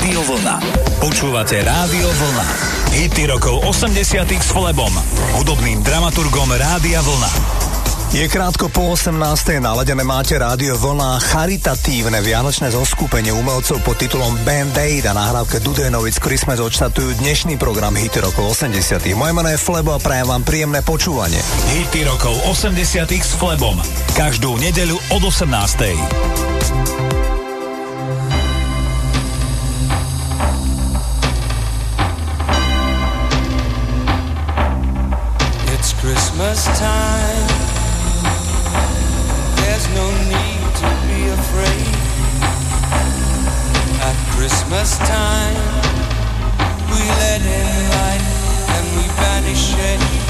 Rádio Vlna. Počúvate Rádio Vlna. Hity rokov 80 s Flebom, hudobným dramaturgom Rádia Vlna. Je krátko po 18. naladené máte rádio vlna charitatívne vianočné zoskupenie umelcov pod titulom Band Aid a nahrávke Dudenovic Christmas odštartujú dnešný program Hity rokov 80. Moje meno je Flebo a prajem vám príjemné počúvanie. Hity rokov 80 s Flebom. Každú nedeľu od 18. Christmas time There's no need to be afraid. At Christmas time, we let in light and we banish shade.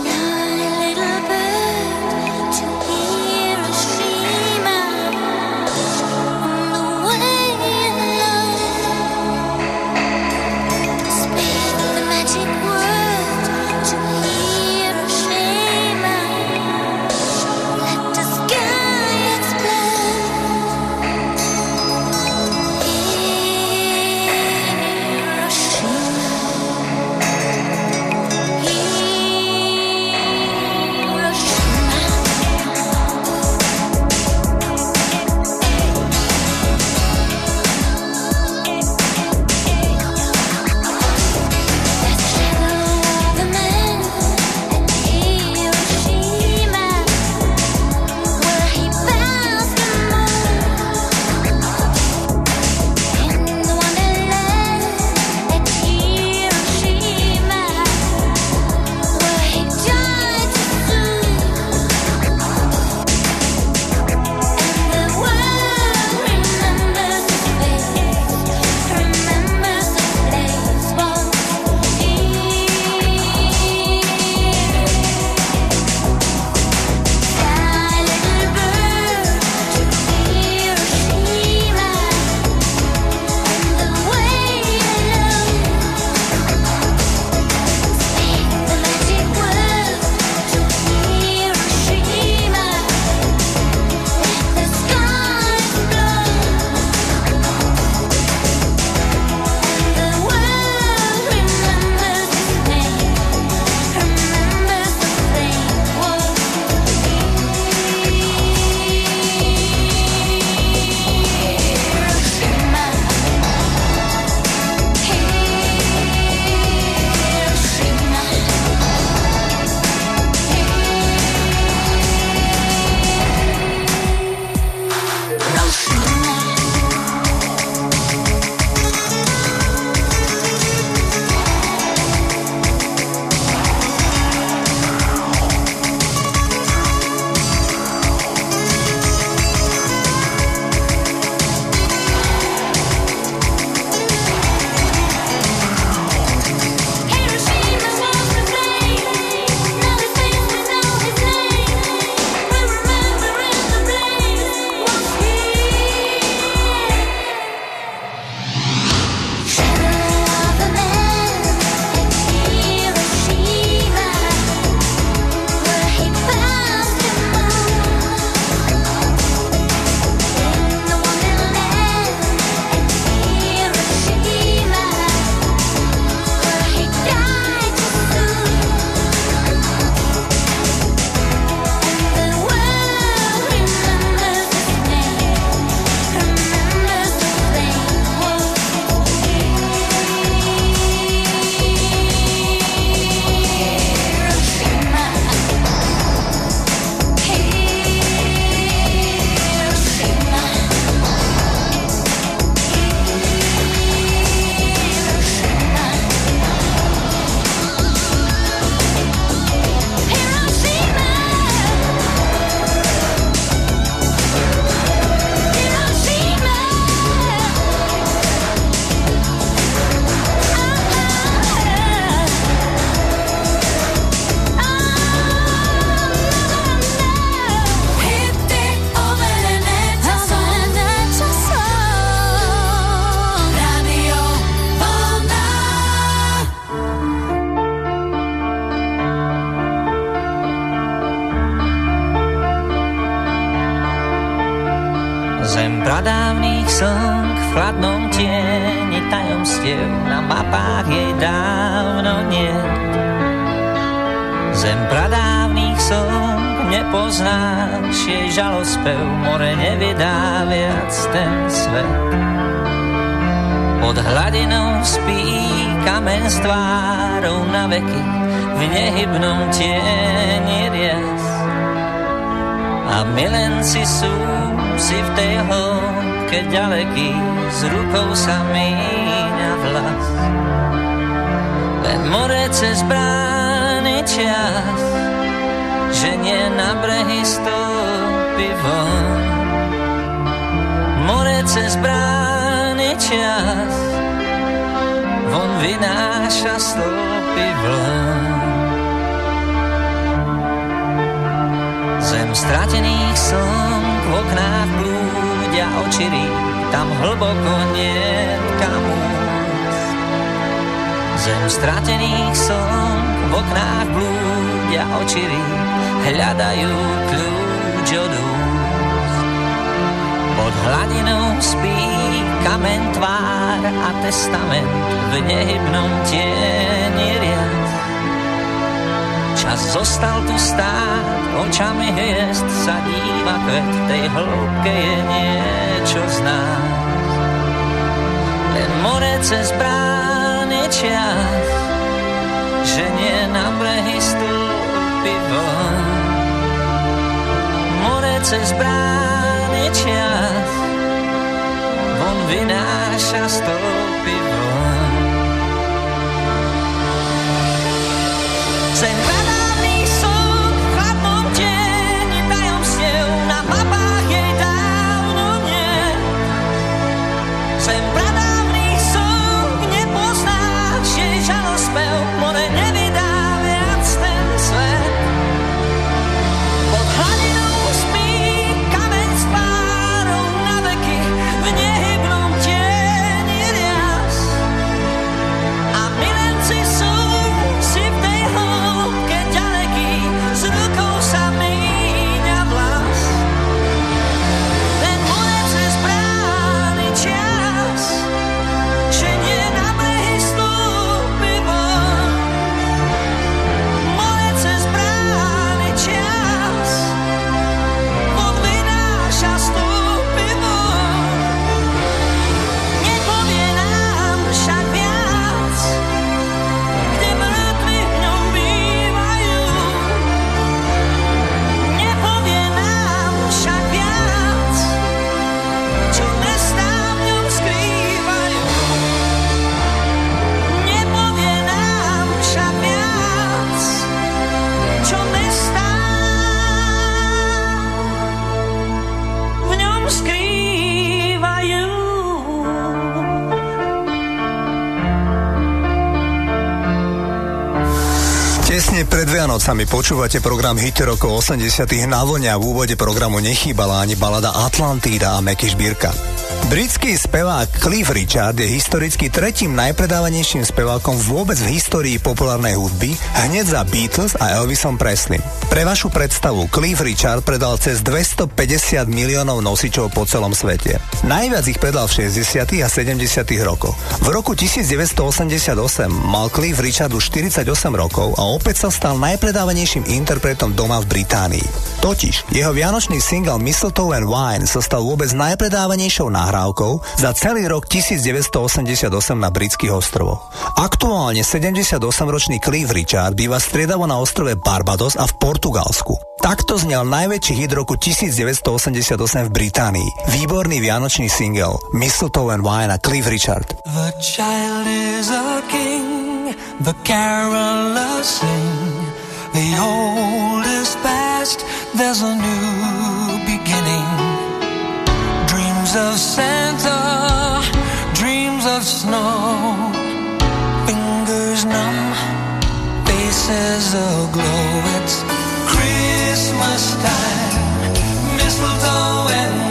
Vianocami počúvate program Hity rokov 80. na vlne a v úvode programu nechýbala ani balada Atlantida a Meky Šbírka. Britský spevák Cliff Richard je historicky tretím najpredávanejším spevákom vôbec v histórii populárnej hudby, hneď za Beatles a Elvisom Presley. Pre vašu predstavu, Cliff Richard predal cez 250 miliónov nosičov po celom svete. Najviac ich predal v 60. a 70. rokoch. V roku 1988 mal Cliff Richard už 48 rokov a opäť sa stal najpredávanejším interpretom doma v Británii. Totiž jeho vianočný single Mistletoe and Wine sa stal vôbec najpredávanejšou náhradou nahrávkou za celý rok 1988 na britských ostrovoch. Aktuálne 78-ročný Cliff Richard býva striedavo na ostrove Barbados a v Portugalsku. Takto znel najväčší hit roku 1988 v Británii. Výborný vianočný single Mistletoe and Wine a Cliff Richard. The child is a king, the carolers sing, the old is past, there's a new beginning. Dreams of Santa, dreams of snow, fingers numb, faces aglow. It's Christmas time, mistletoe and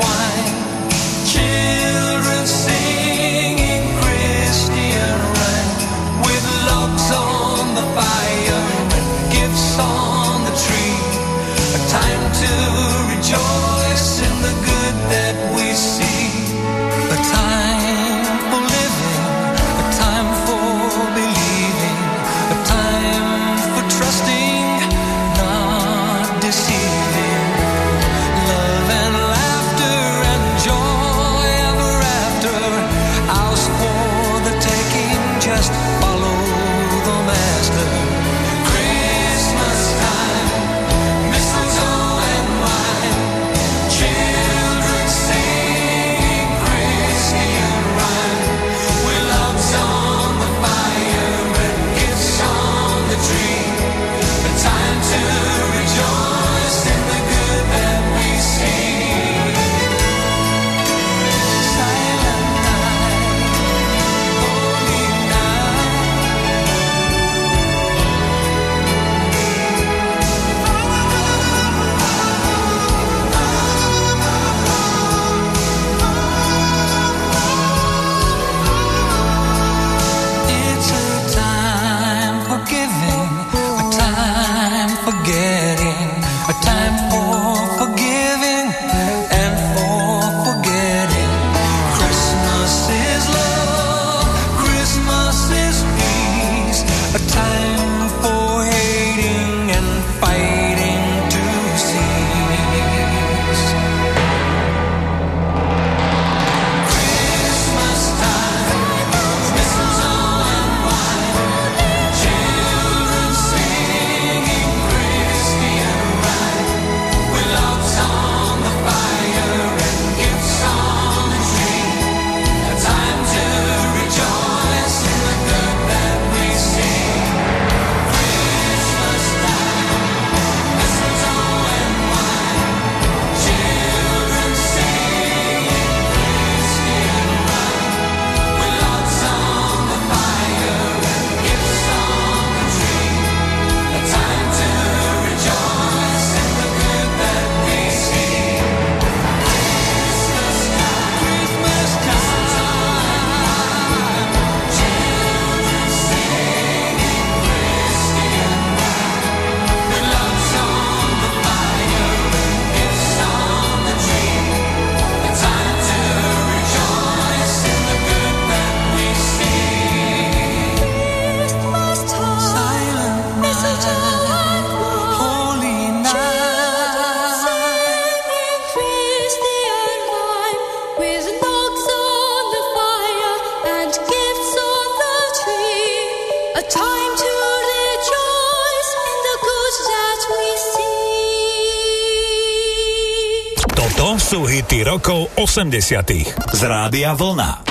80. z Rádia Vlna.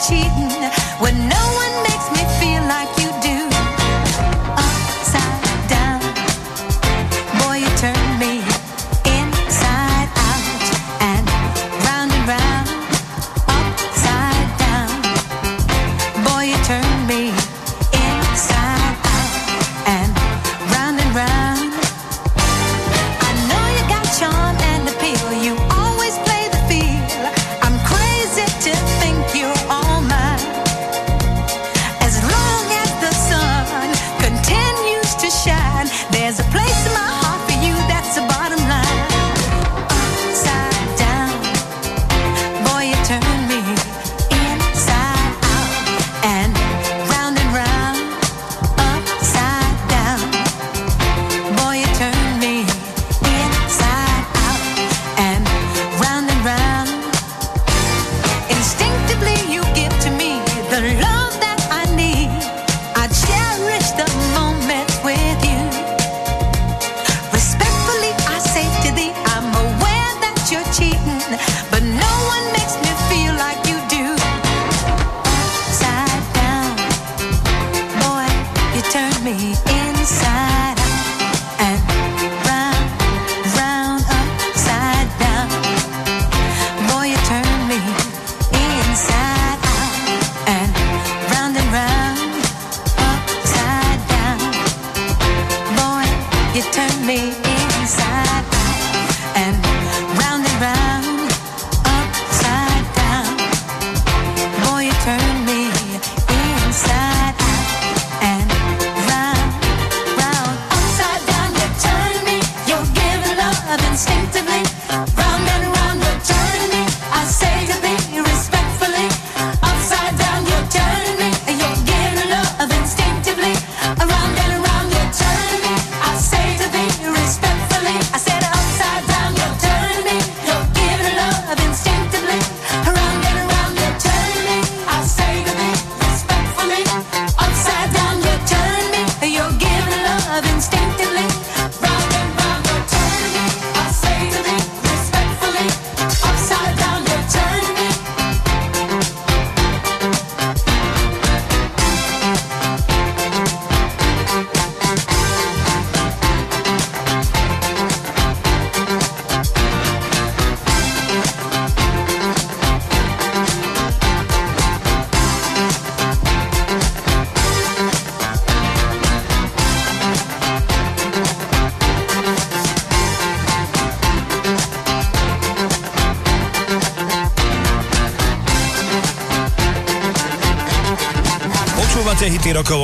Rokov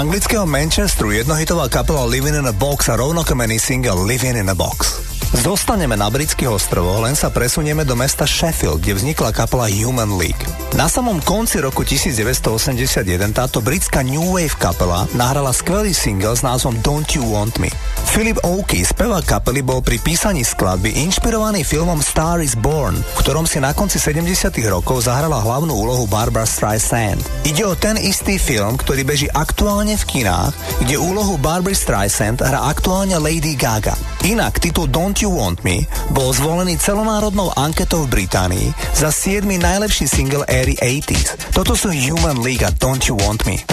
anglického Manchesteru jednohitová kapela Living in a Box a rovnokomený single Living in a Box. Zostaneme na britských ostrovoch, len sa presunieme do mesta Sheffield, kde vznikla kapela Human League. Na samom konci roku 1981 táto britská New Wave kapela nahrala skvelý single s názvom Don't You Want Me. Philip Oakey, spevák kapely, bol pri písaní skladby inšpirovaný filmom Star is Born, v ktorom si na konci 70 rokov zahrala hlavnú úlohu Barbara Streisand. Ide o ten istý film, ktorý beží aktuálne v kinách, kde úlohu Barbara Streisand hrá aktuálne Lady Gaga. Inak titul Don't You Want Me bol zvolený celonárodnou anketou v Británii za 7. najlepší single éry 80s. Toto sú Human League a Don't You Want Me.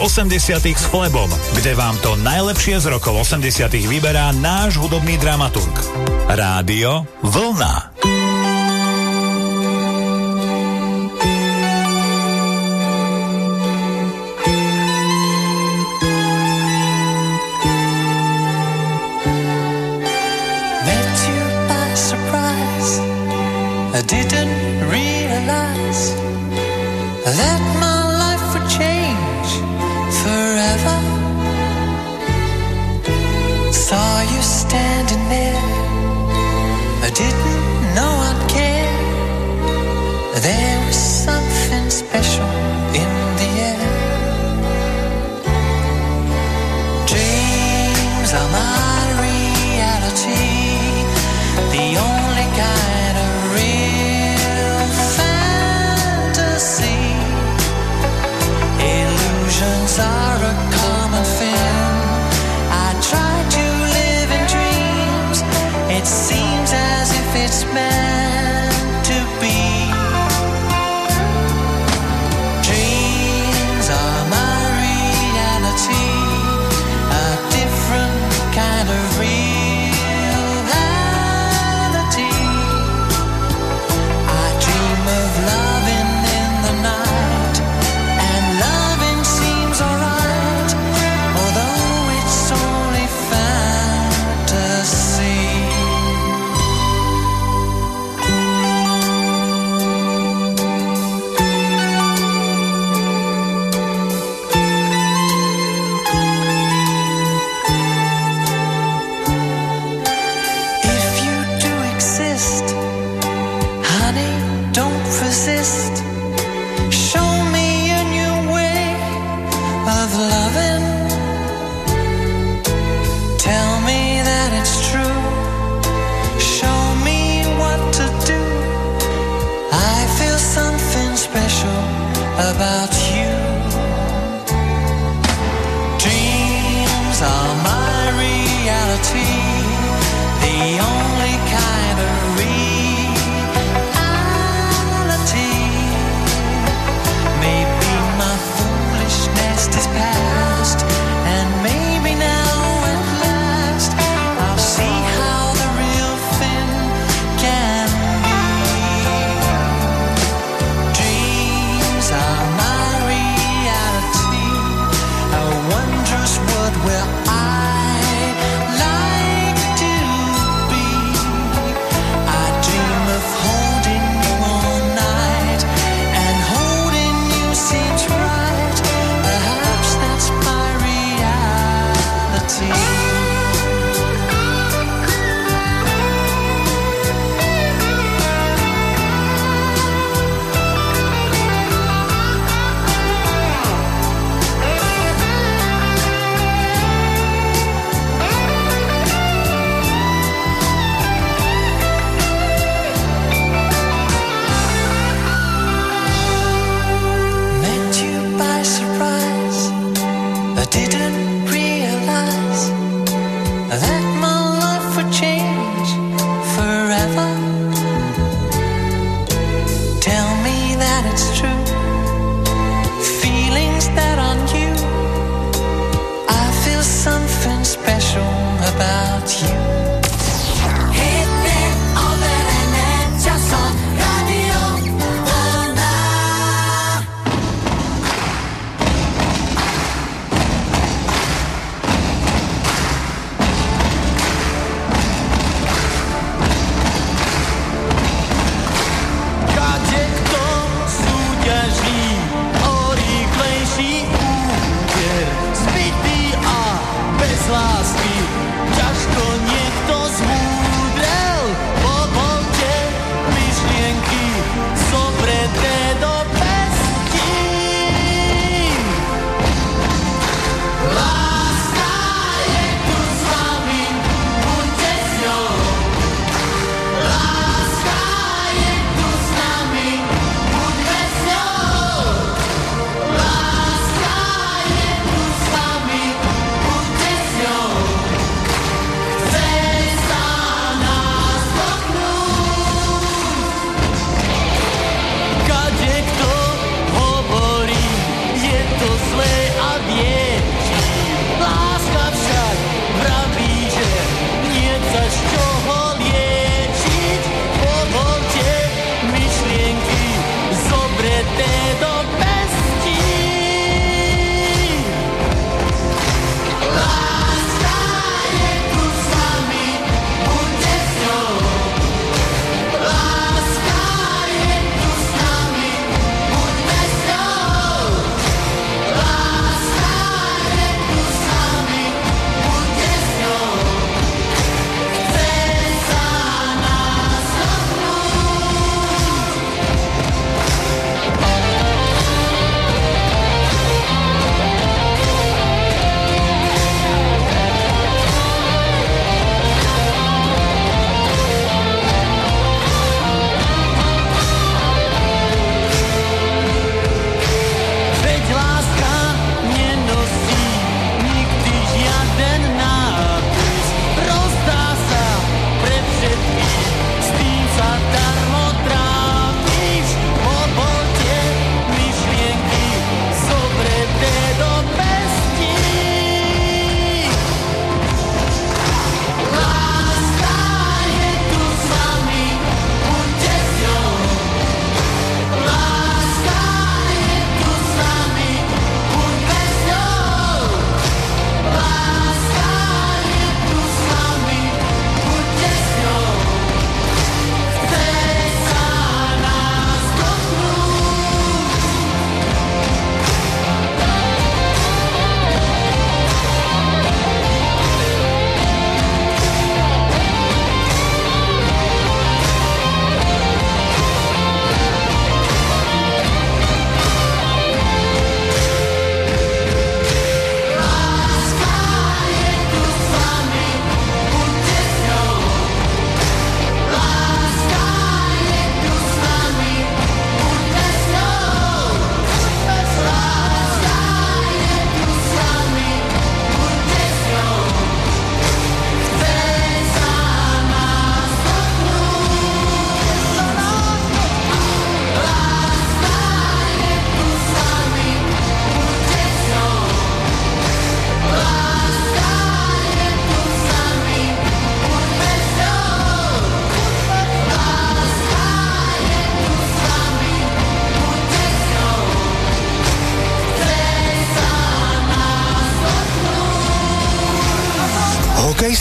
80 s Flebom, kde vám to najlepšie z rokov 80 vyberá náš hudobný dramaturg. Rádio Vlna. didn't realize that my didn't about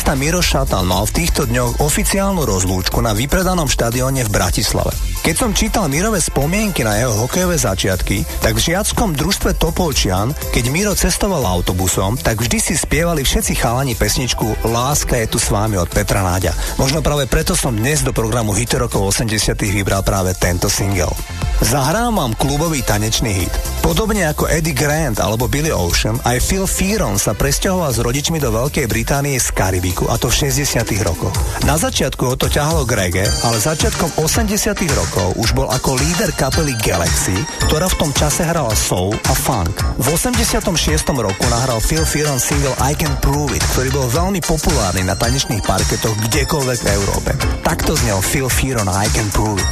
Hokejista Miro Šatan mal v týchto dňoch oficiálnu rozlúčku na vypredanom štadióne v Bratislave. Keď som čítal Mirové spomienky na jeho hokejové začiatky, tak v žiackom družstve Topolčian, keď Miro cestoval autobusom, tak vždy si spievali všetci chalani pesničku Láska je tu s vámi od Petra Náďa. Možno práve preto som dnes do programu Hity rokov 80 vybral práve tento single. Zahrám vám klubový tanečný hit. Podobne ako Eddie Grant alebo Billy Ocean, aj Phil Fearon sa presťahoval s rodičmi do Veľkej Británie z Karibiku, a to v 60 rokoch. Na začiatku ho to ťahalo k reggae, ale začiatkom 80 rokov už bol ako líder kapely Galaxy, ktorá v tom čase hrala soul a funk. V 86 roku nahral Phil Fearon single I Can Prove It, ktorý bol veľmi populárny na tanečných parketoch kdekoľvek v Európe. Takto znel Phil Fearon I Can Prove It.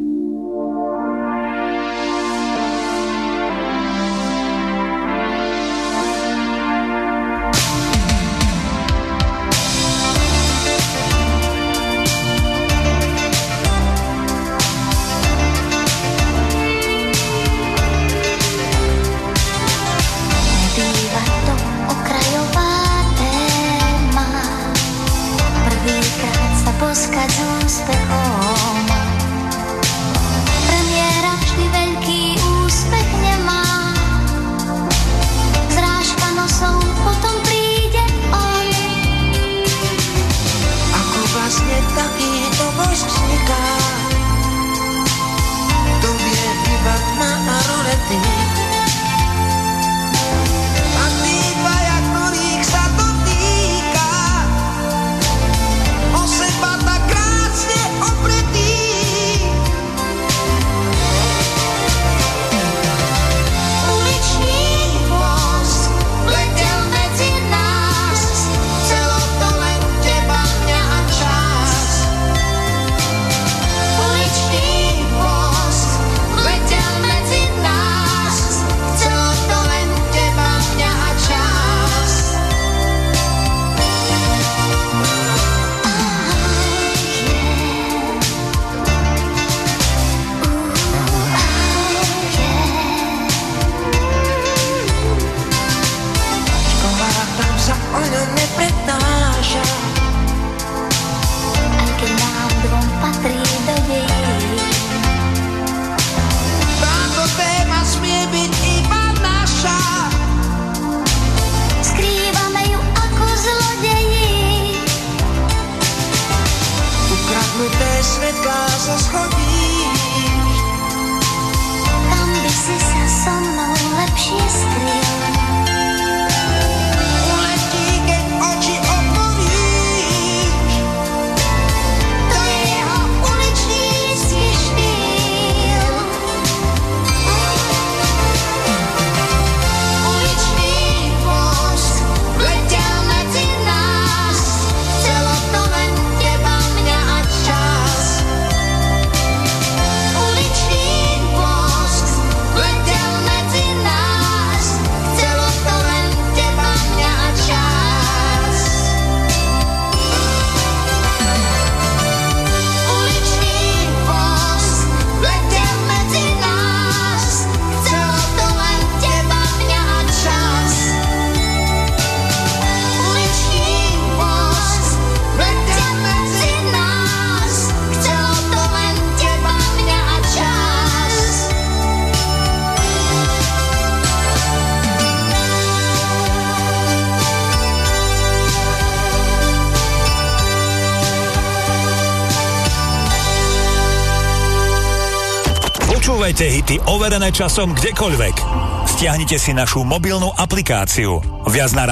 Hity overené časom kdekoľvek. Stiahnite si našu mobilnú aplikáciu viac na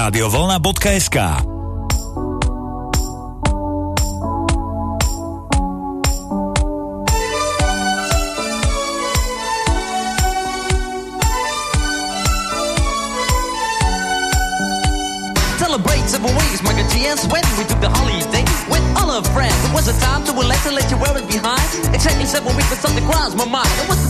GS when we took the holiday with all our friends. It was a time to relax and let you wear it behind. Exactly several weeks, but something crossed my mind. It was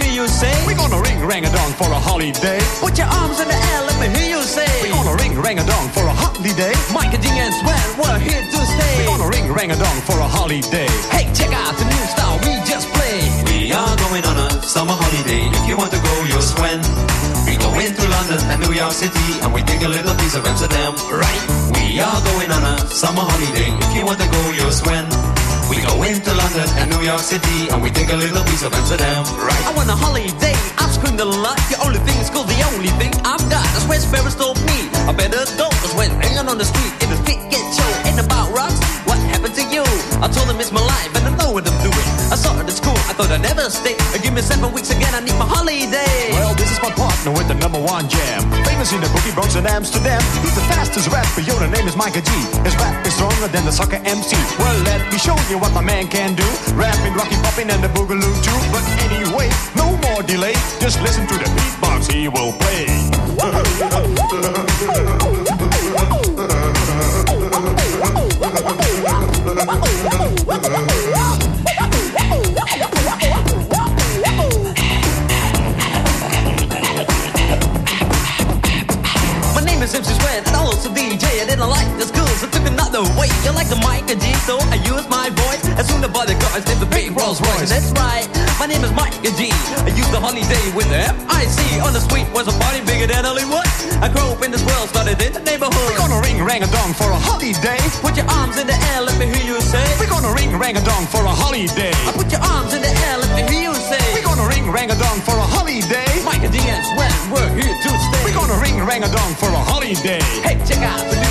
you say. We gonna ring rang a dong for a holiday. Put your arms in the air, let me hear you say. We're gonna ring rang a dong for a holiday. Mike and Ding and Sven, we're here to stay. We're gonna ring rang a dong for a holiday. Hey, check out the new style we just played. We are going on a summer holiday. If you want to go, you'll swim. We go into London and New York City and we take a little piece of Amsterdam, right? We are going on a summer holiday. If you want to go, you'll swim. We go into London and New York City and we take a little piece of Amsterdam, right? I want a holiday, I've screamed a lot. The only thing is cool, the only thing I've got. That's where Sparrows told me. I better go, cause when hanging on the street, if it's fit, get show. Ain't about rocks, what happened to you? I told him it's my life and I know what I'm doing. I saw it at school, I thought I'd never stay. Give me seven weeks again, I need my holiday. Well, with the number one jam. Famous in the boogie Bronx and Amsterdam. He's the fastest rapper, yo, the name is Micah G. His rap is stronger than the soccer MC. Well, let me show you what my man can do. Rapping, rocky, popping, and the boogaloo too. But anyway, no more delay. Just listen to the beatbox he will play. and G, so I use my voice. As soon as I the cars, named the big Rolls Royce. That's right, my name is Mike G. I used the holiday with the M-I-C. On the street was a party bigger than Hollywood. I grew up in this world, started in the neighborhood. We're gonna ring rang a dong for a holiday. Put your arms in the air, let me hear you say. We're gonna ring rang a dong for a holiday. I put your arms in the air, let me hear you say. We're gonna ring rang a dong for a holiday. Mike and D and Swen, we're here to stay. We're gonna ring rang a dong for a holiday. Hey, check out the new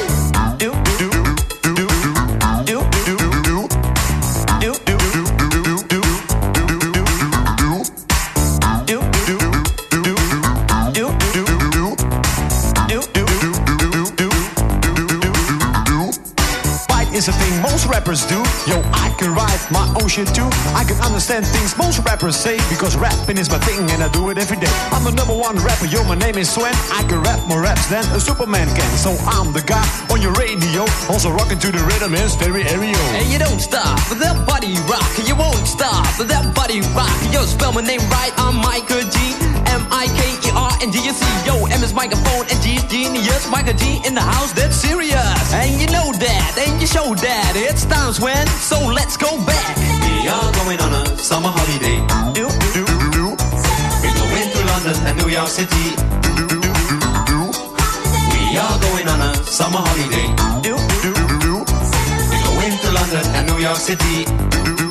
Rappers do. Yo, I can write my own shit too. I can understand things most rappers say because rapping is my thing and I do it every day. I'm the number one rapper, yo, my name is Swen. I can rap more raps than a Superman can. So I'm the guy on your radio, also rocking to the rhythm in stereo. And you don't stop with that body rock. You won't stop with that body rock. Yo, spell my name right. I'm Michael G. M I K E R N D U C. Yo, M is microphone and G is genius. Michael G in the house, that's serious. And you know that, and you show that. It's times when, so let's go back. We are going on a summer holiday. Do, do, do, We go into London and New York City. We are going on a summer holiday. do, do, do. We go into London and New York City. Hity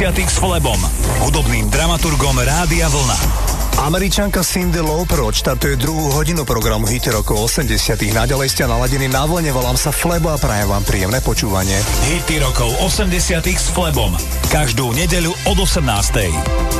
90. s Flebom, hudobným dramaturgom Rádia Vlna. Američanka Cindy Lauper odštartuje druhú hodinu programu Hity rokov 80. Naďalej ste naladení na vlne, volám sa Flebo a prajem vám príjemné počúvanie. Hity rokov 80. s Flebom. Každú nedeľu od 18.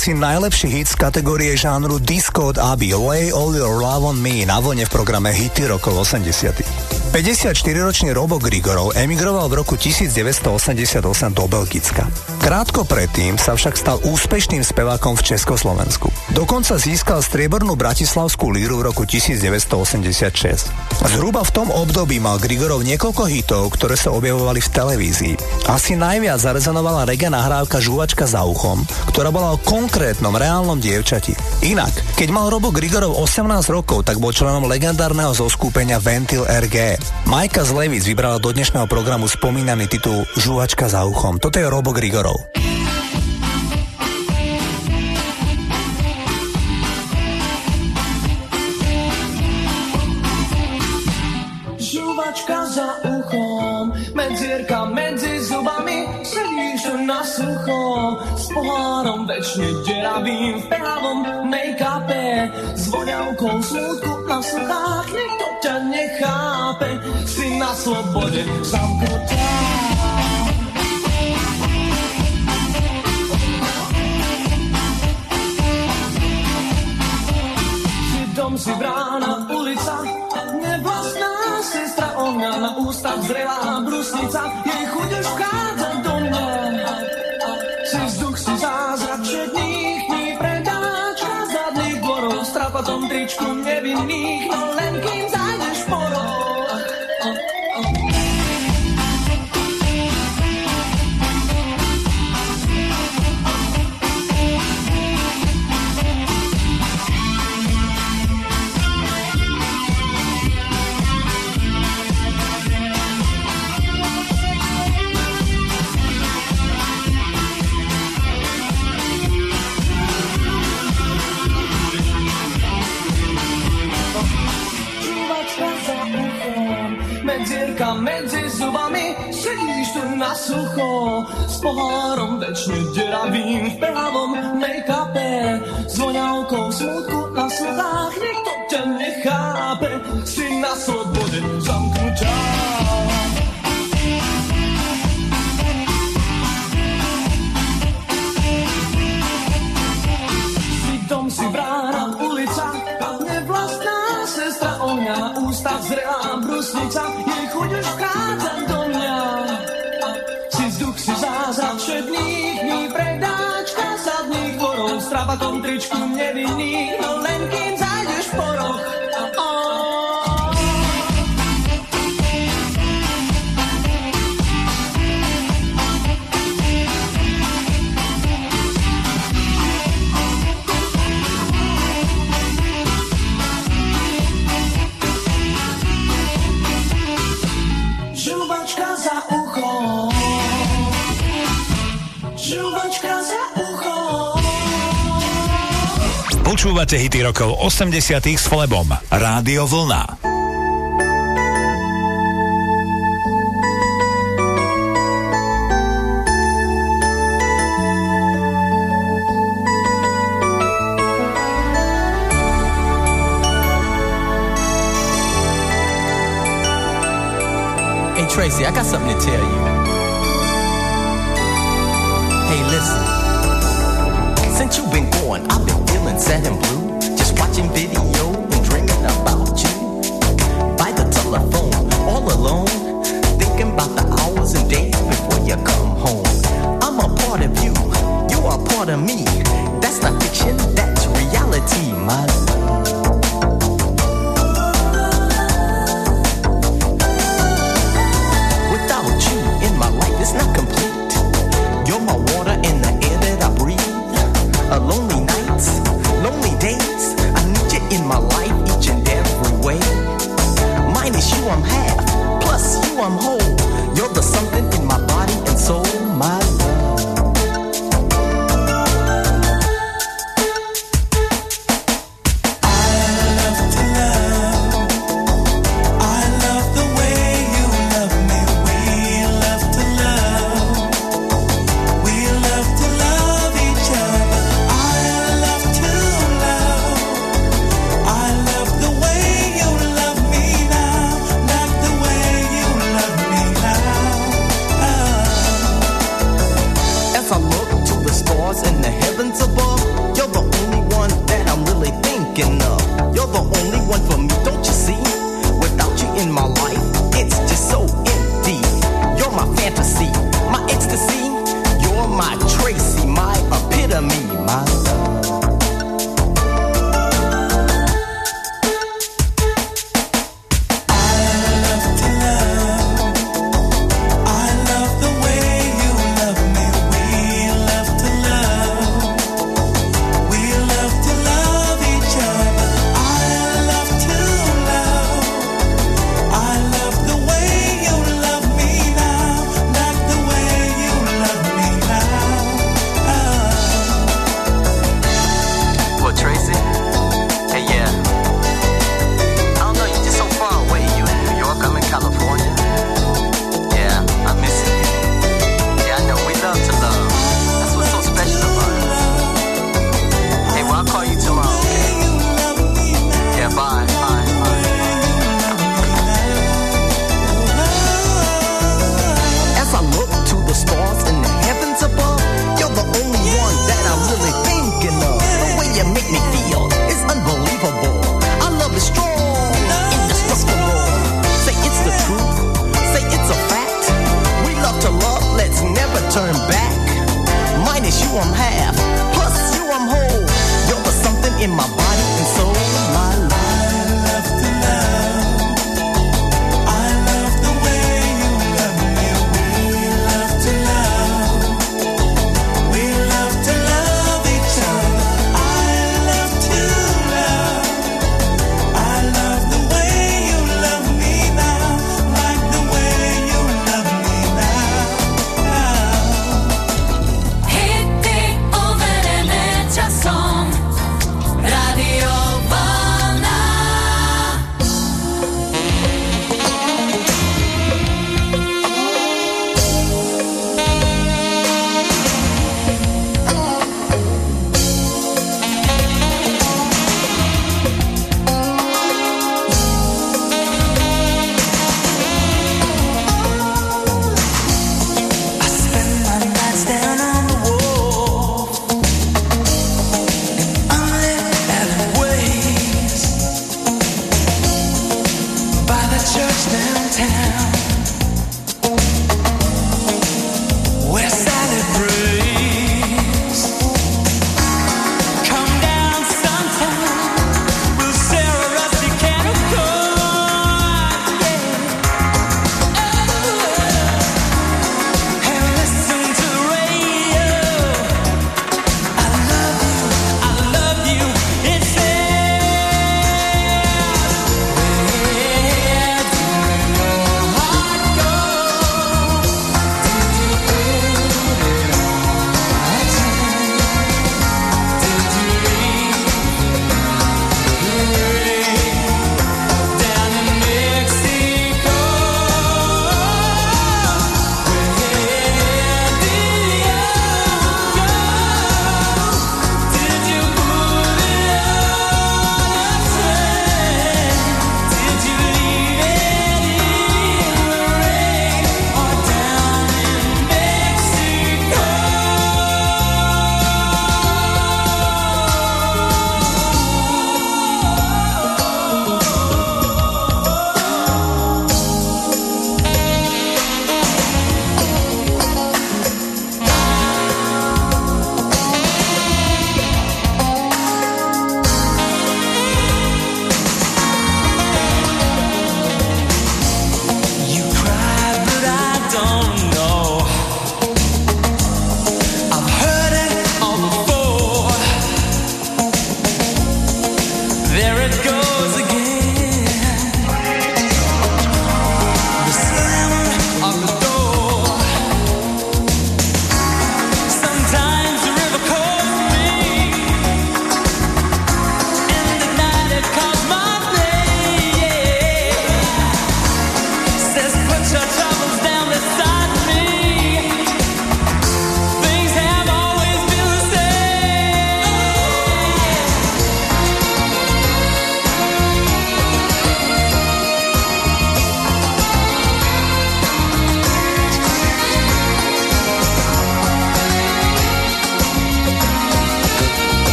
Asi najlepší hit z kategórie žánru disco od Aby Lay All Your Love on Me na vlne v programe Hity rokov 80. 54-ročný Robo Grigorov emigroval v roku 1988 do Belgicka. Krátko predtým sa však stal úspešným spevákom v Československu. Dokonca získal striebornú bratislavskú líru v roku 1986. Zhruba v tom období mal Grigorov niekoľko hitov, ktoré sa objavovali v televízii. Asi najviac zarezonovala reggae nahrávka Žuvačka za uchom, ktorá bola o konkrétnom reálnom dievčati. Inak, keď mal Robo Grigorov 18 rokov, tak bol členom legendárneho zoskúpenia Ventil RG. Majka z Levic vybrala do dnešného programu spomínaný titul Žuvačka za uchom. Toto je Robo Grigorov. Voňavkou smutku na sluchách, nikto ťa nechápe, si na slobode zamknutá. Si dom, si brána, ulica, nevlastná sestra ohňa na ústach zrelá brusnica, jej chuť from ebony, all and came sucho, s pohárom večne deravým v pravom make-upe, s voňavkou smutku na sluchách, nikto from ebony. Počúvate hity rokov 80 s Flebom. Rádio Vlna. Tracy, I got something to tell you. Sad and blue. Just watching video and dreaming about you. By the telephone, all alone, thinking about the hours and days before you come home. I'm a part of you, you are part of me. That's not fiction, that's reality, my I'm whole. You're the something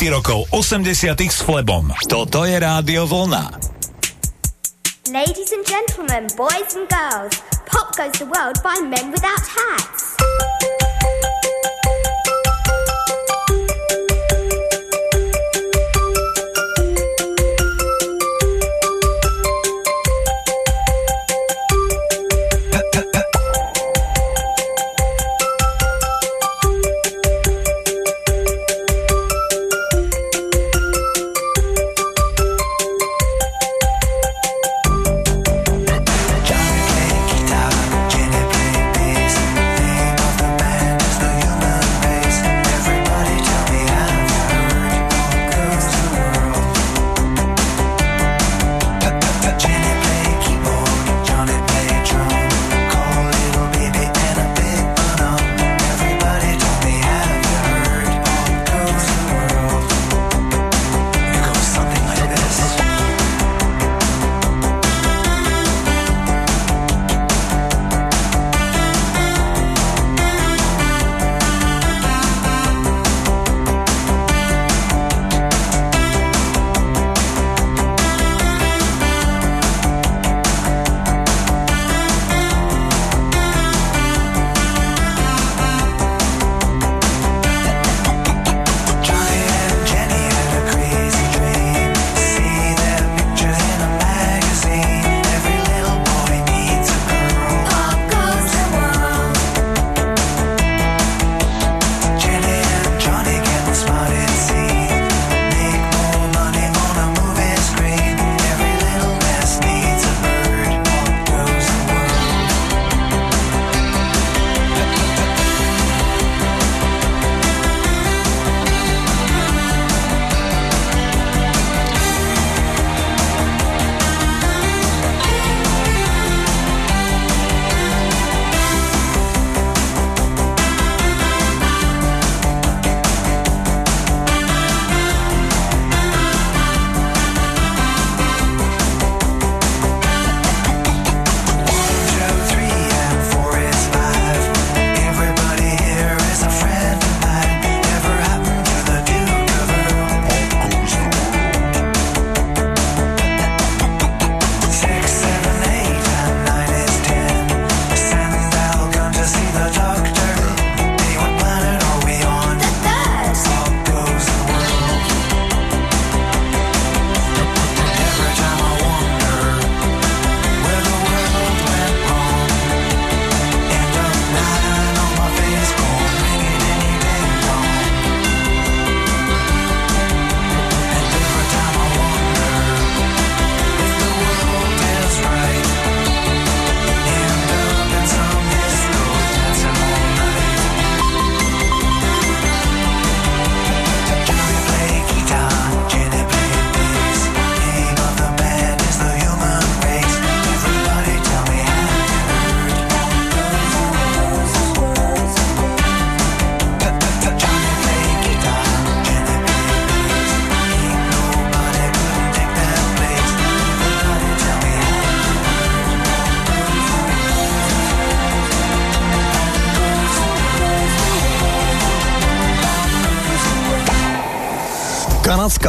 hity rokov 80 s Flebom. Toto je Rádio Vlna. Ladies and gentlemen, boys and girls, pop goes the world by men without hats.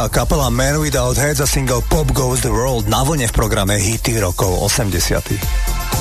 Kanadská kapela Man Without Heads a single Pop Goes the World na vlne v programe Hity rokov 80.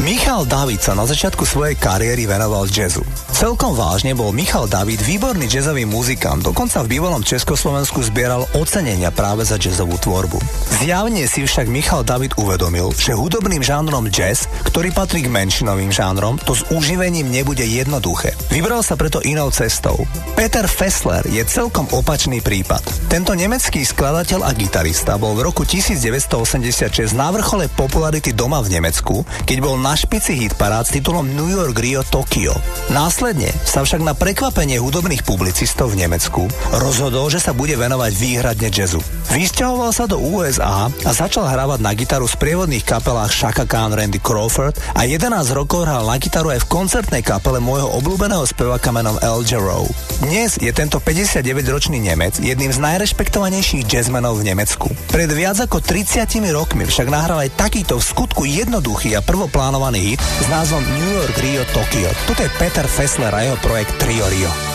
Michal David sa na začiatku svojej kariéry venoval jazzu. Celkom vážne bol Michal David výborný jazzový muzikant, dokonca v bývalom Československu zbieral ocenenia práve za jazzovú tvorbu. Zjavne si však Michal David uvedomil, že hudobným žánrom jazz, ktorý patrí k menšinovým žánrom, to s uživením nebude jednoduché. Vybral sa preto inou cestou. Peter Fessler je celkom opačný prípad. Tento nemecký skladateľ a gitarista bol v roku 1986 na vrchole popularity doma v Nemecku, keď bol na špici hit parád s titulom New York Rio Tokyo. Následne sa však na prekvapenie hudobných publicistov v Nemecku rozhodol, že sa bude venovať výhradne jazzu. Vysťahoval sa do USA a začal hrávať na gitaru v sprievodných kapelách Shaka Khan, Randy Crawford a 11 rokov hral na gitaru aj v koncertnej kapele môjho obľúbeného speváka menom El Jarreau. Dnes je tento 59-ročný Nemec jedným z najrešpektovanejších jazzmenov v Nemecku. Pred viac ako 30 rokmi však nahral aj takýto v skutku jednoduchý a prvoplánovaný hit s názvom New York Rio Tokyo. Toto je Peter Fessler a jeho projekt Trio Rio.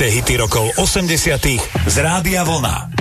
Počúvate hity rokov 80 z Rádia Vlna.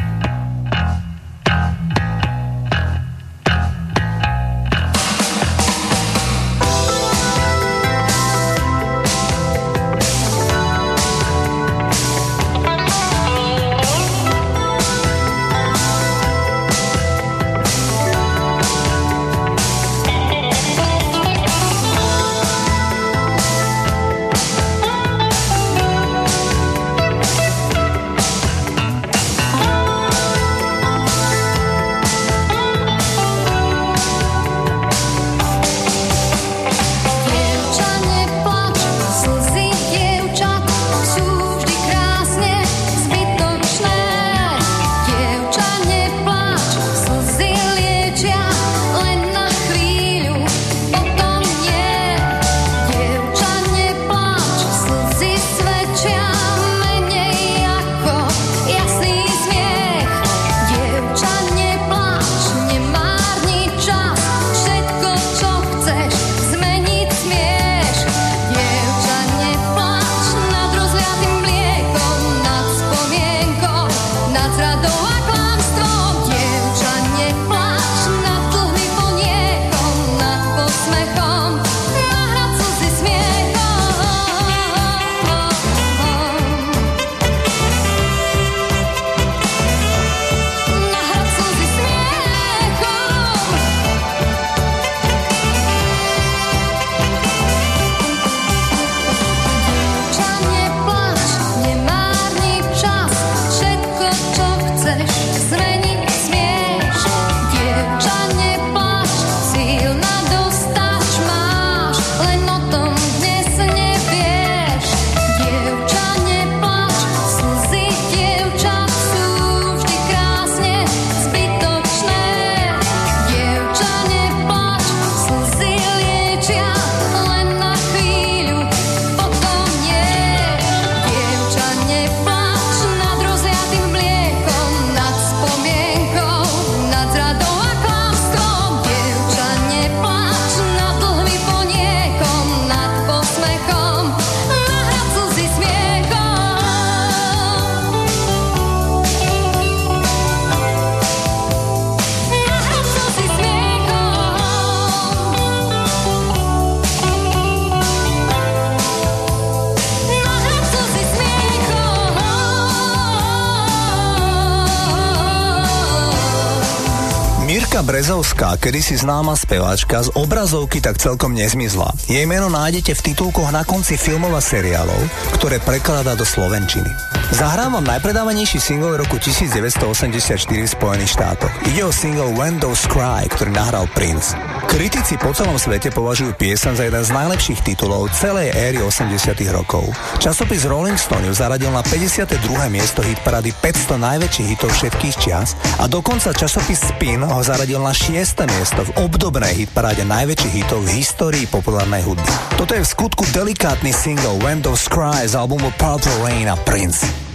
Brezovská, kedysi známa speváčka, z obrazovky tak celkom nezmizla. Jej meno nájdete v titulkoch na konci filmov a seriálov, ktoré prekladá do slovenčiny. Zahrávam najpredávanejší single roku 1984 v Spojených štátoch. Ide o single When Those Cry, ktorý nahral Prince. Kritici po celom svete považujú piesen za jeden z najlepších titulov celej éry 80 rokov. Časopis Rolling Stone ju zaradil na 52. miesto hitparady 500 najväčších hitov všetkých čias a dokonca časopis Spin ho zaradil na 6. miesto v obdobnej hitparáde najväčších hitov v histórii populárnej hudby. Toto je v skutku delikátny single When Those Cry z albumu Purple Rain a Prince.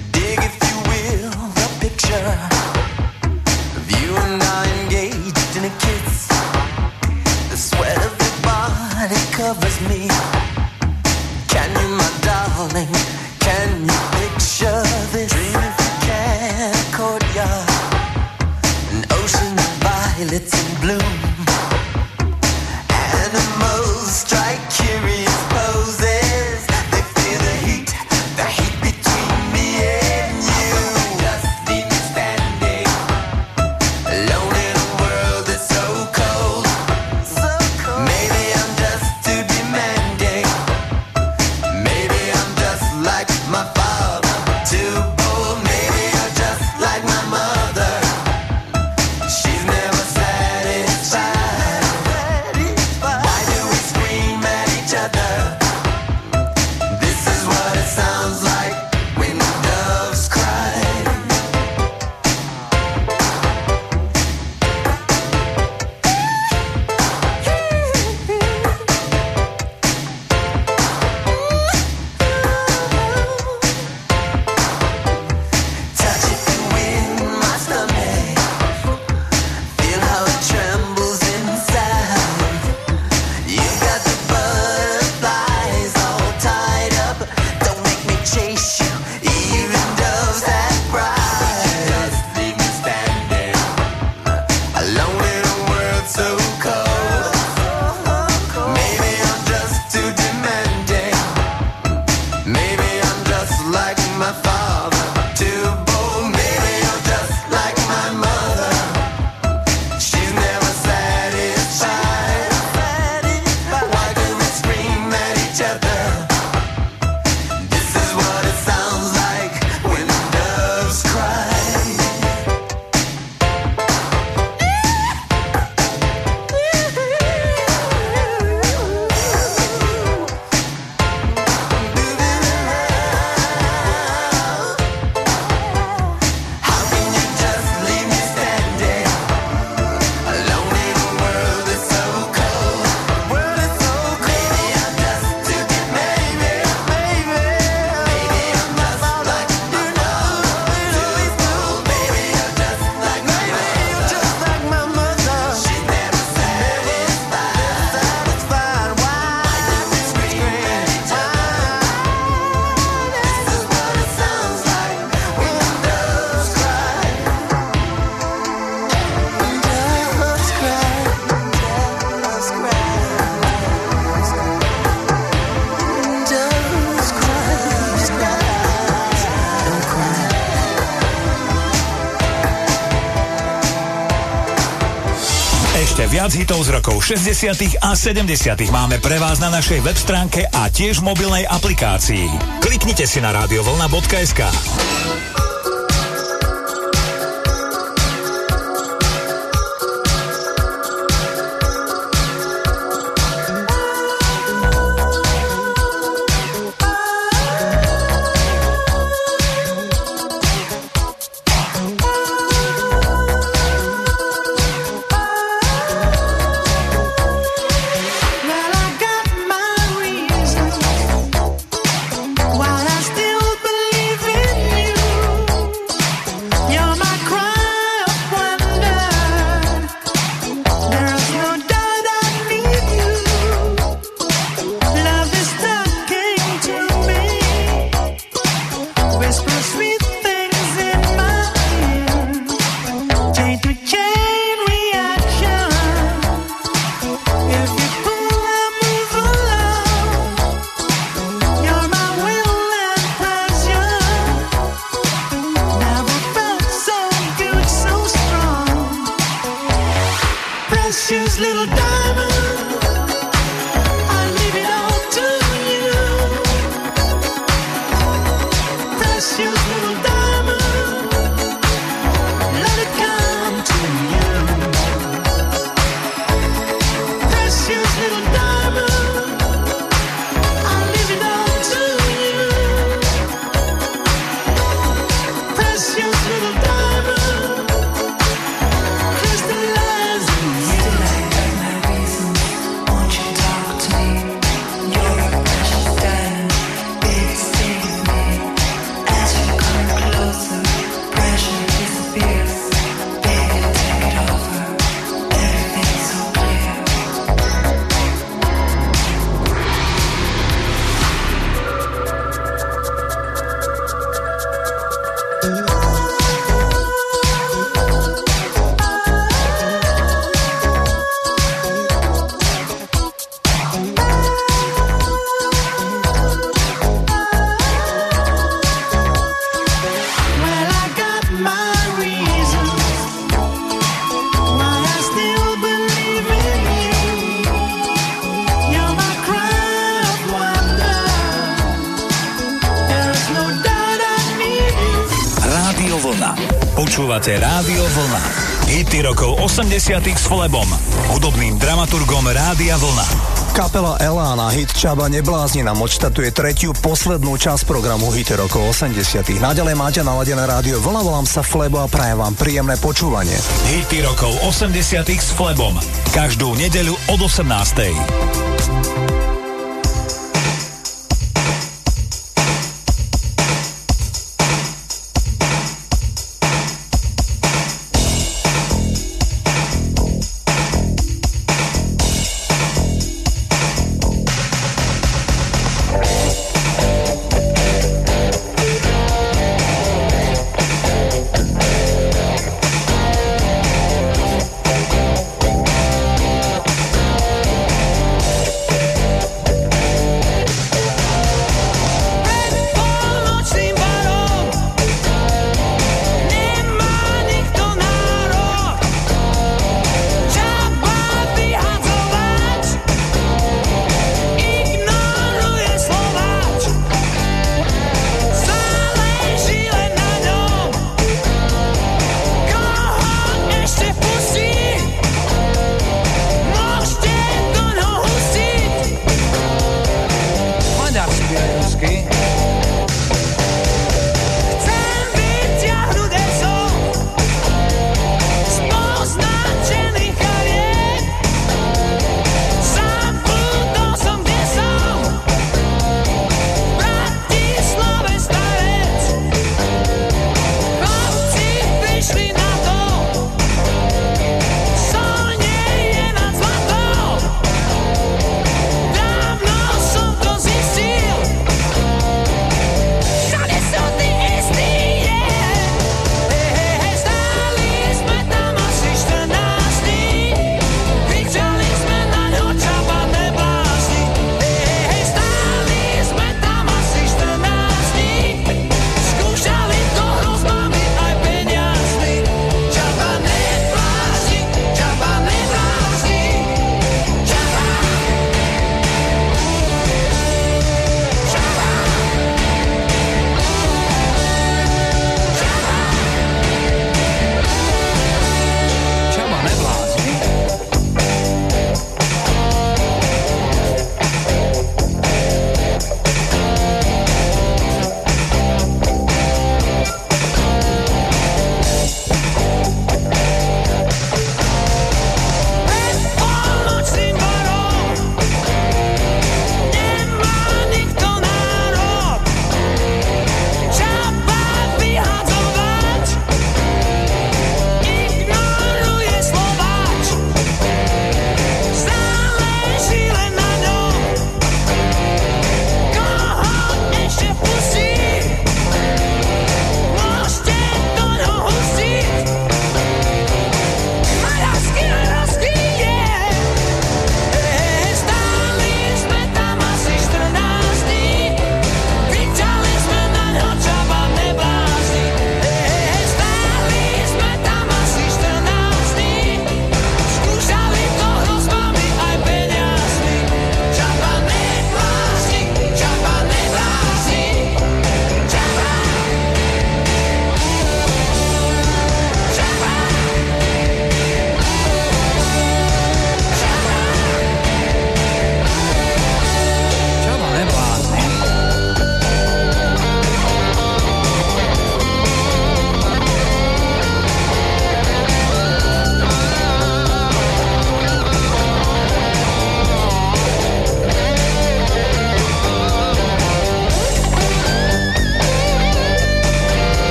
Viac hitov z rokov 60. a 70. máme pre vás na našej web stránke a tiež mobilnej aplikácii. Kliknite si na radiovolna.sk. Počúvate Rádio Vlna. Hity rokov 80 s Flebom, hudobným dramaturgom Rádia Vlna. Kapela Elán a hit Čaba neblázni nám odštatuje tretiu poslednú časť programu Hity rokov 80 Naďalej máte naladené rádio Vlna, volám sa Flebo a prajem vám príjemné počúvanie. Hity rokov 80 s Flebom. Každú nedeľu od 18.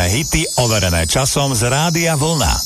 Hity overené časom z Rádia Vlna.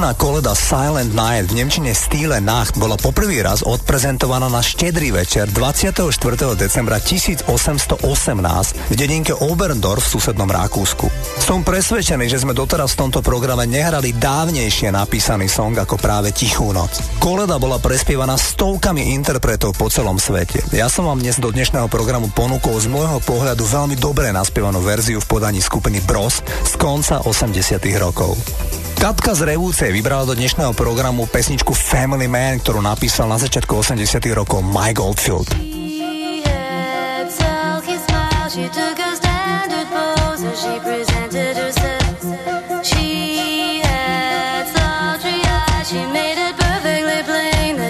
Vianočná koleda Silent Night v Nemčine Stile Nacht bola poprvý raz odprezentovaná na štedrý večer 24. decembra 1818 v dedinke Oberndorf v susednom Rakúsku. Som presvedčený, že sme doteraz v tomto programe nehrali dávnejšie napísaný song ako práve Tichú noc. Koleda bola prespievaná stovkami interpretov po celom svete. Ja som vám dnes do dnešného programu ponúkol z môjho pohľadu veľmi dobre naspievanú verziu v podaní skupiny Bros z konca 80 rokov. Katka z Revúce vybrala do dnešného programu pesničku Family Man, ktorú napísal na začiatku 80 rokov Mike Oldfield.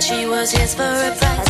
She was his for a price.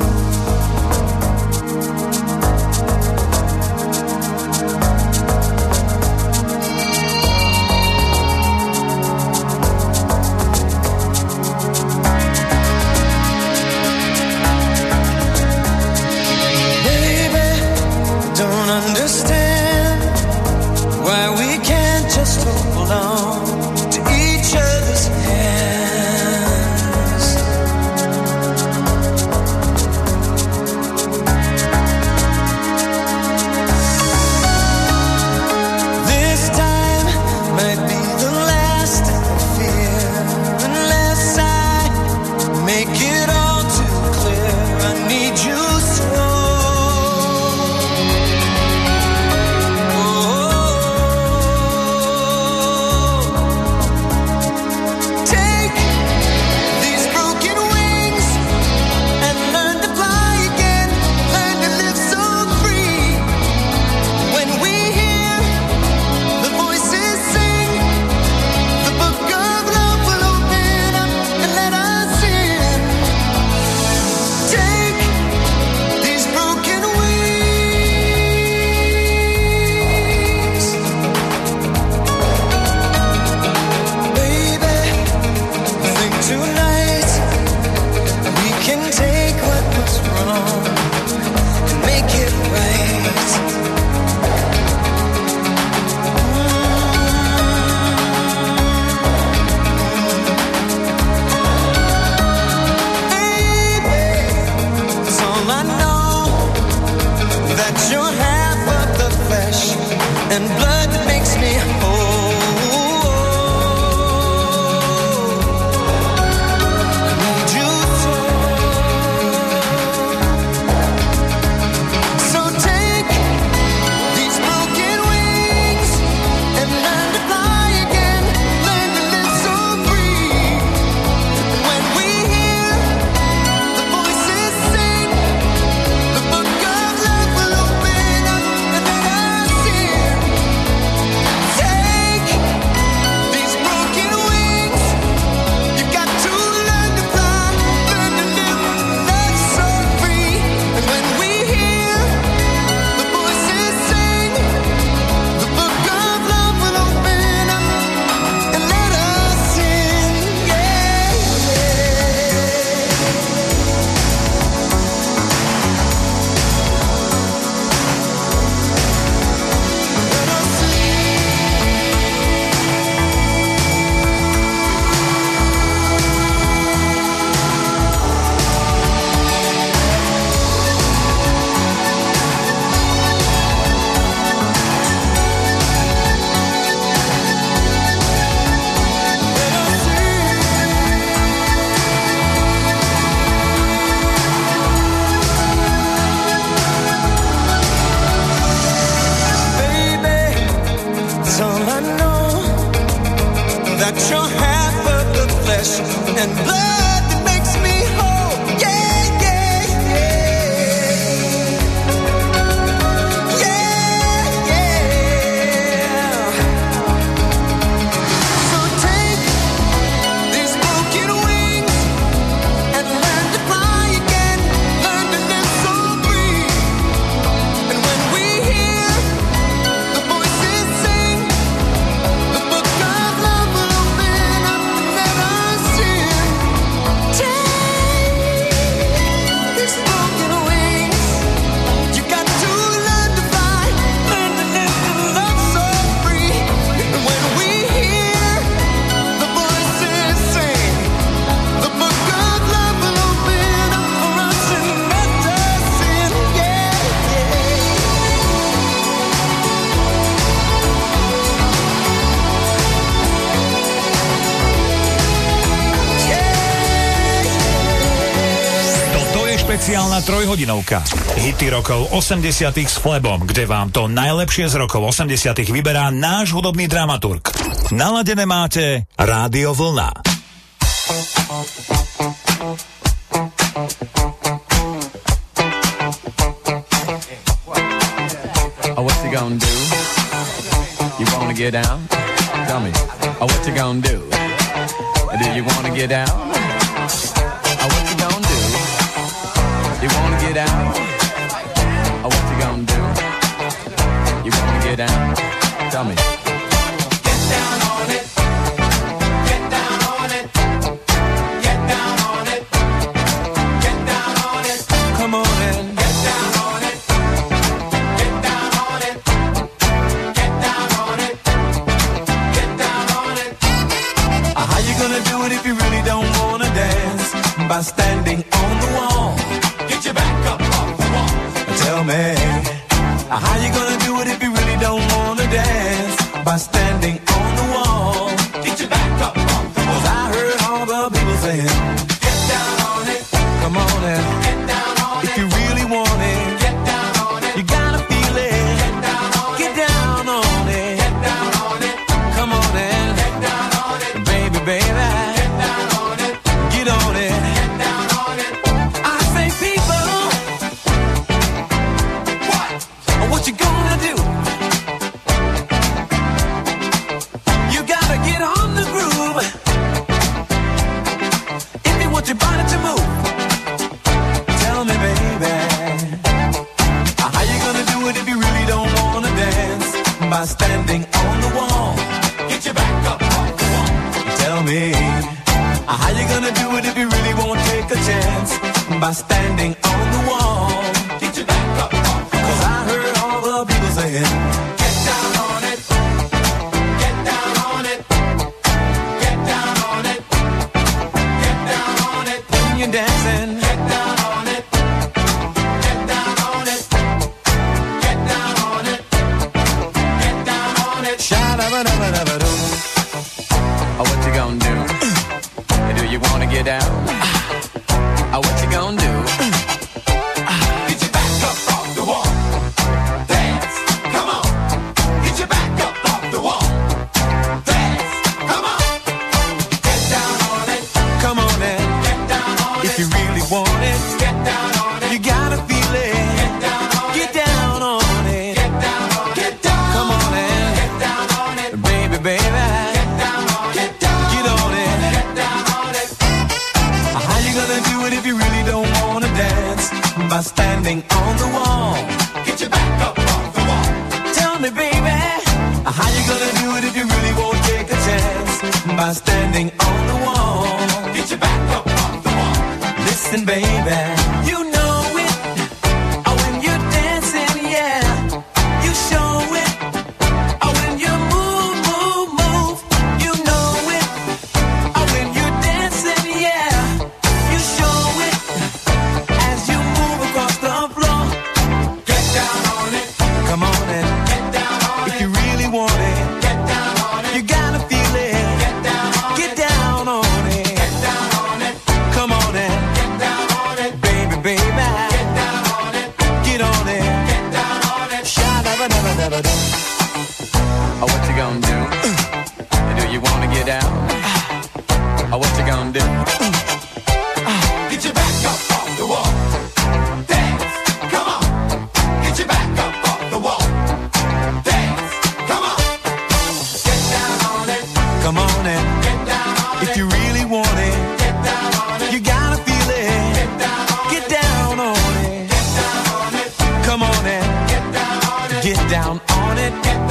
hodinovka. Hity rokov 80 s Flebom, kde vám to najlepšie z rokov 80 vyberá náš hudobný dramaturg. Naladené máte Rádio Vlna. Oh, what you gonna do? You wanna get down? Tell me. Oh, what you gonna do? Do you wanna get down? down. Tell me. down on it.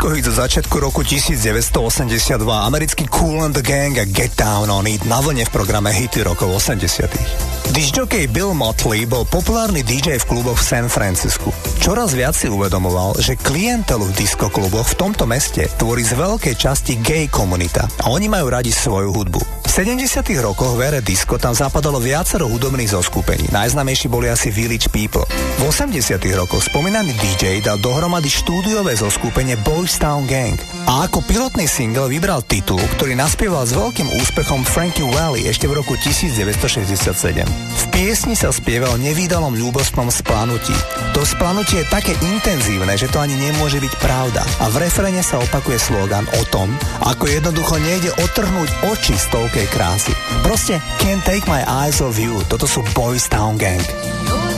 Všetko hit zo začiatku roku 1982, americký Cool and the Gang a Get Down on It na vlne v programe hity rokov 80. Disjockey Bill Motley bol populárny DJ v kluboch v San Francisku. Čoraz viac si uvedomoval, že klientelu v diskokluboch v tomto meste tvorí z veľkej časti gay komunita a oni majú radi svoju hudbu. V 70. rokoch v ére disco tam zapadalo viacero hudobných zoskupení. Najznamejší boli asi Village People. V 80. rokoch spomínaný DJ dal dohromady štúdiové zoskupenie Boys Town Gang a ako pilotný single vybral titul, ktorý naspieval s veľkým úspechom Frankie Valli ešte v roku 1967. V piesni sa spieval nevýdalom ľúbostnom splanutí. To splanutie je také intenzívne, že to ani nemôže byť pravda. A v refrene sa opakuje slogan o tom, ako jednoducho nejde otrhnúť oči z toľkej krásy. Proste can't take my eyes off you. Toto sú Boys Town Gang. You're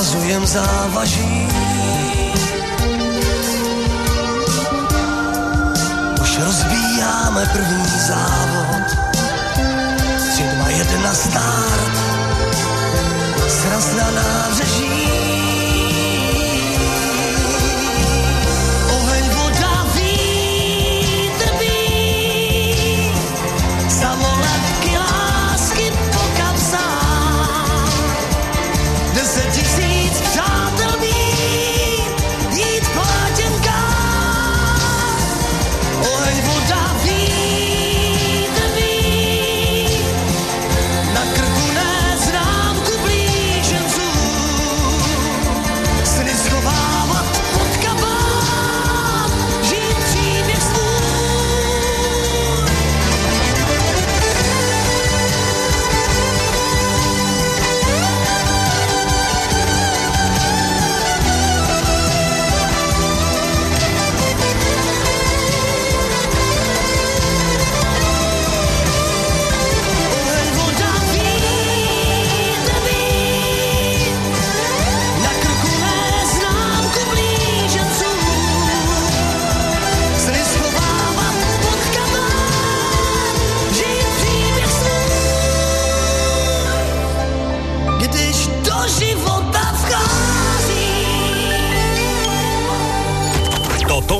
Vyhazujem závaží. Už rozbíjáme první závod. 3, 2, 1, start. Sraz na nábřeží.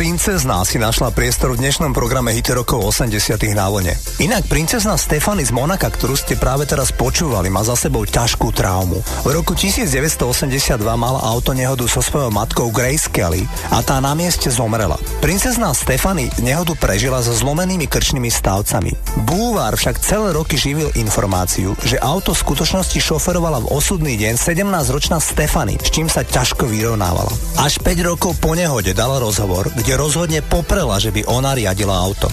princezná si našla priestor v dnešnom programe Hity rokov 80 na vlne. Inak princezna Stefany z Monaka, ktorú ste práve teraz počúvali, má za sebou ťažkú traumu. V roku 1982 mala auto nehodu so svojou matkou Grace Kelly a tá na mieste zomrela. Princezná Stefany nehodu prežila so zlomenými krčnými stavcami. Búvar však celé roky živil informáciu, že auto v skutočnosti šoferovala v osudný deň 17-ročná Stefany, s čím sa ťažko vyrovnávala. Až 5 rokov po nehode dala rozhovor, kde rozhodne poprela, že by ona riadila auto.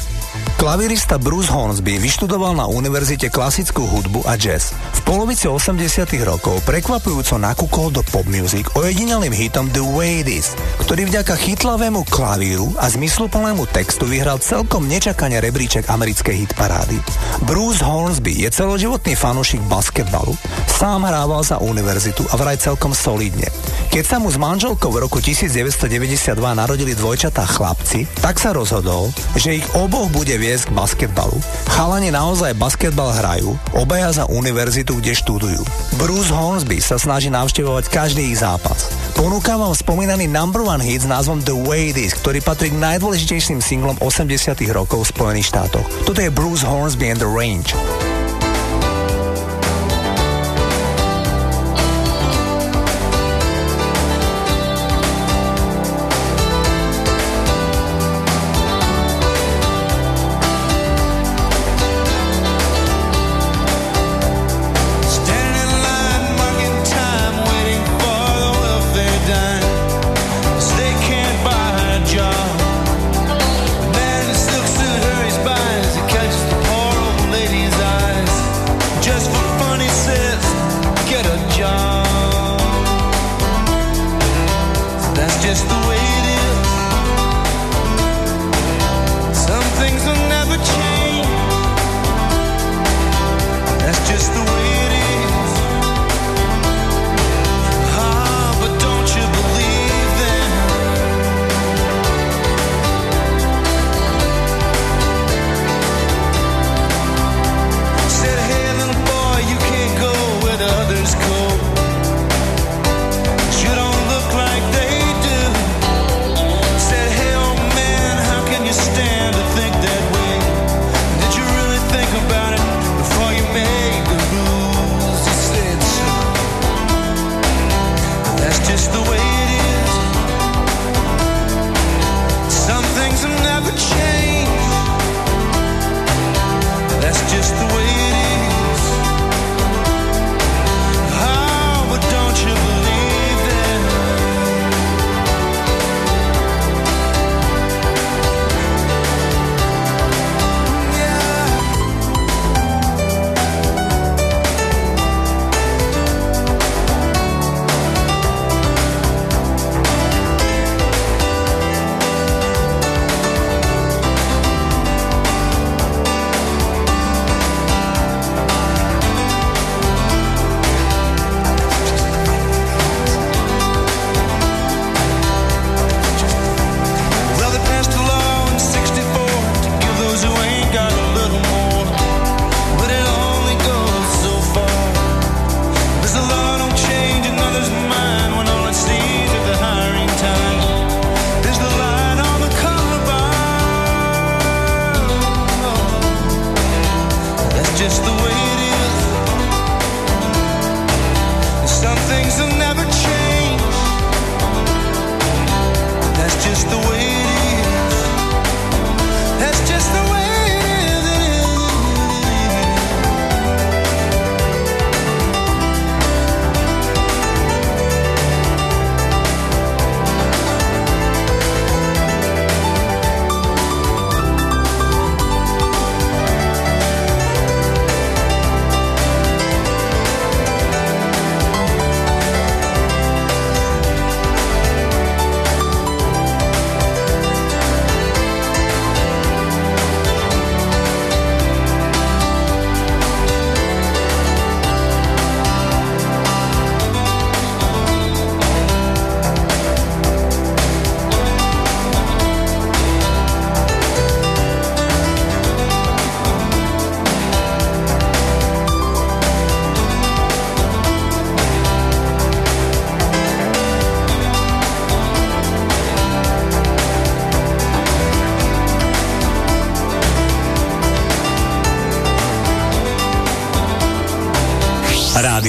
Klavirista Bruce Hornsby vyštudoval na univerzite klasickú hudbu a jazz. V polovici 80 rokov prekvapujúco nakúkol do pop music ojedinelým hitom The Way It Is, ktorý vďaka chytlavému klavíru a zmysluplnému textu vyhral celkom nečakane rebríček americkej hitparády. Bruce Hornsby je celoživotný fanúšik basketbalu, sám hrával za univerzitu a vraj celkom solidne. Keď sa mu s manželkou v roku 1992 narodili dvojčatá chlapci, tak sa rozhodol, že ich oboch bude viesť k basketbalu. Chalani naozaj basketbal hrajú, obaja za univerzitu, kde študujú. Bruce Hornsby sa snaží navštevovať každý ich zápas. Ponúkam vám spomínaný number one hit s názvom The Way It Is, ktorý patrí k najdôležitejším singlom 80 rokov v Spojených štátoch. Toto je Bruce Hornsby and the Range.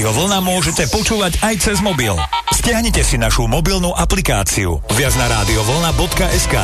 Rádio Vlna môžete počúvať aj cez mobil. Stiahnite si našu mobilnú aplikáciu. Viac na rádiovlna.sk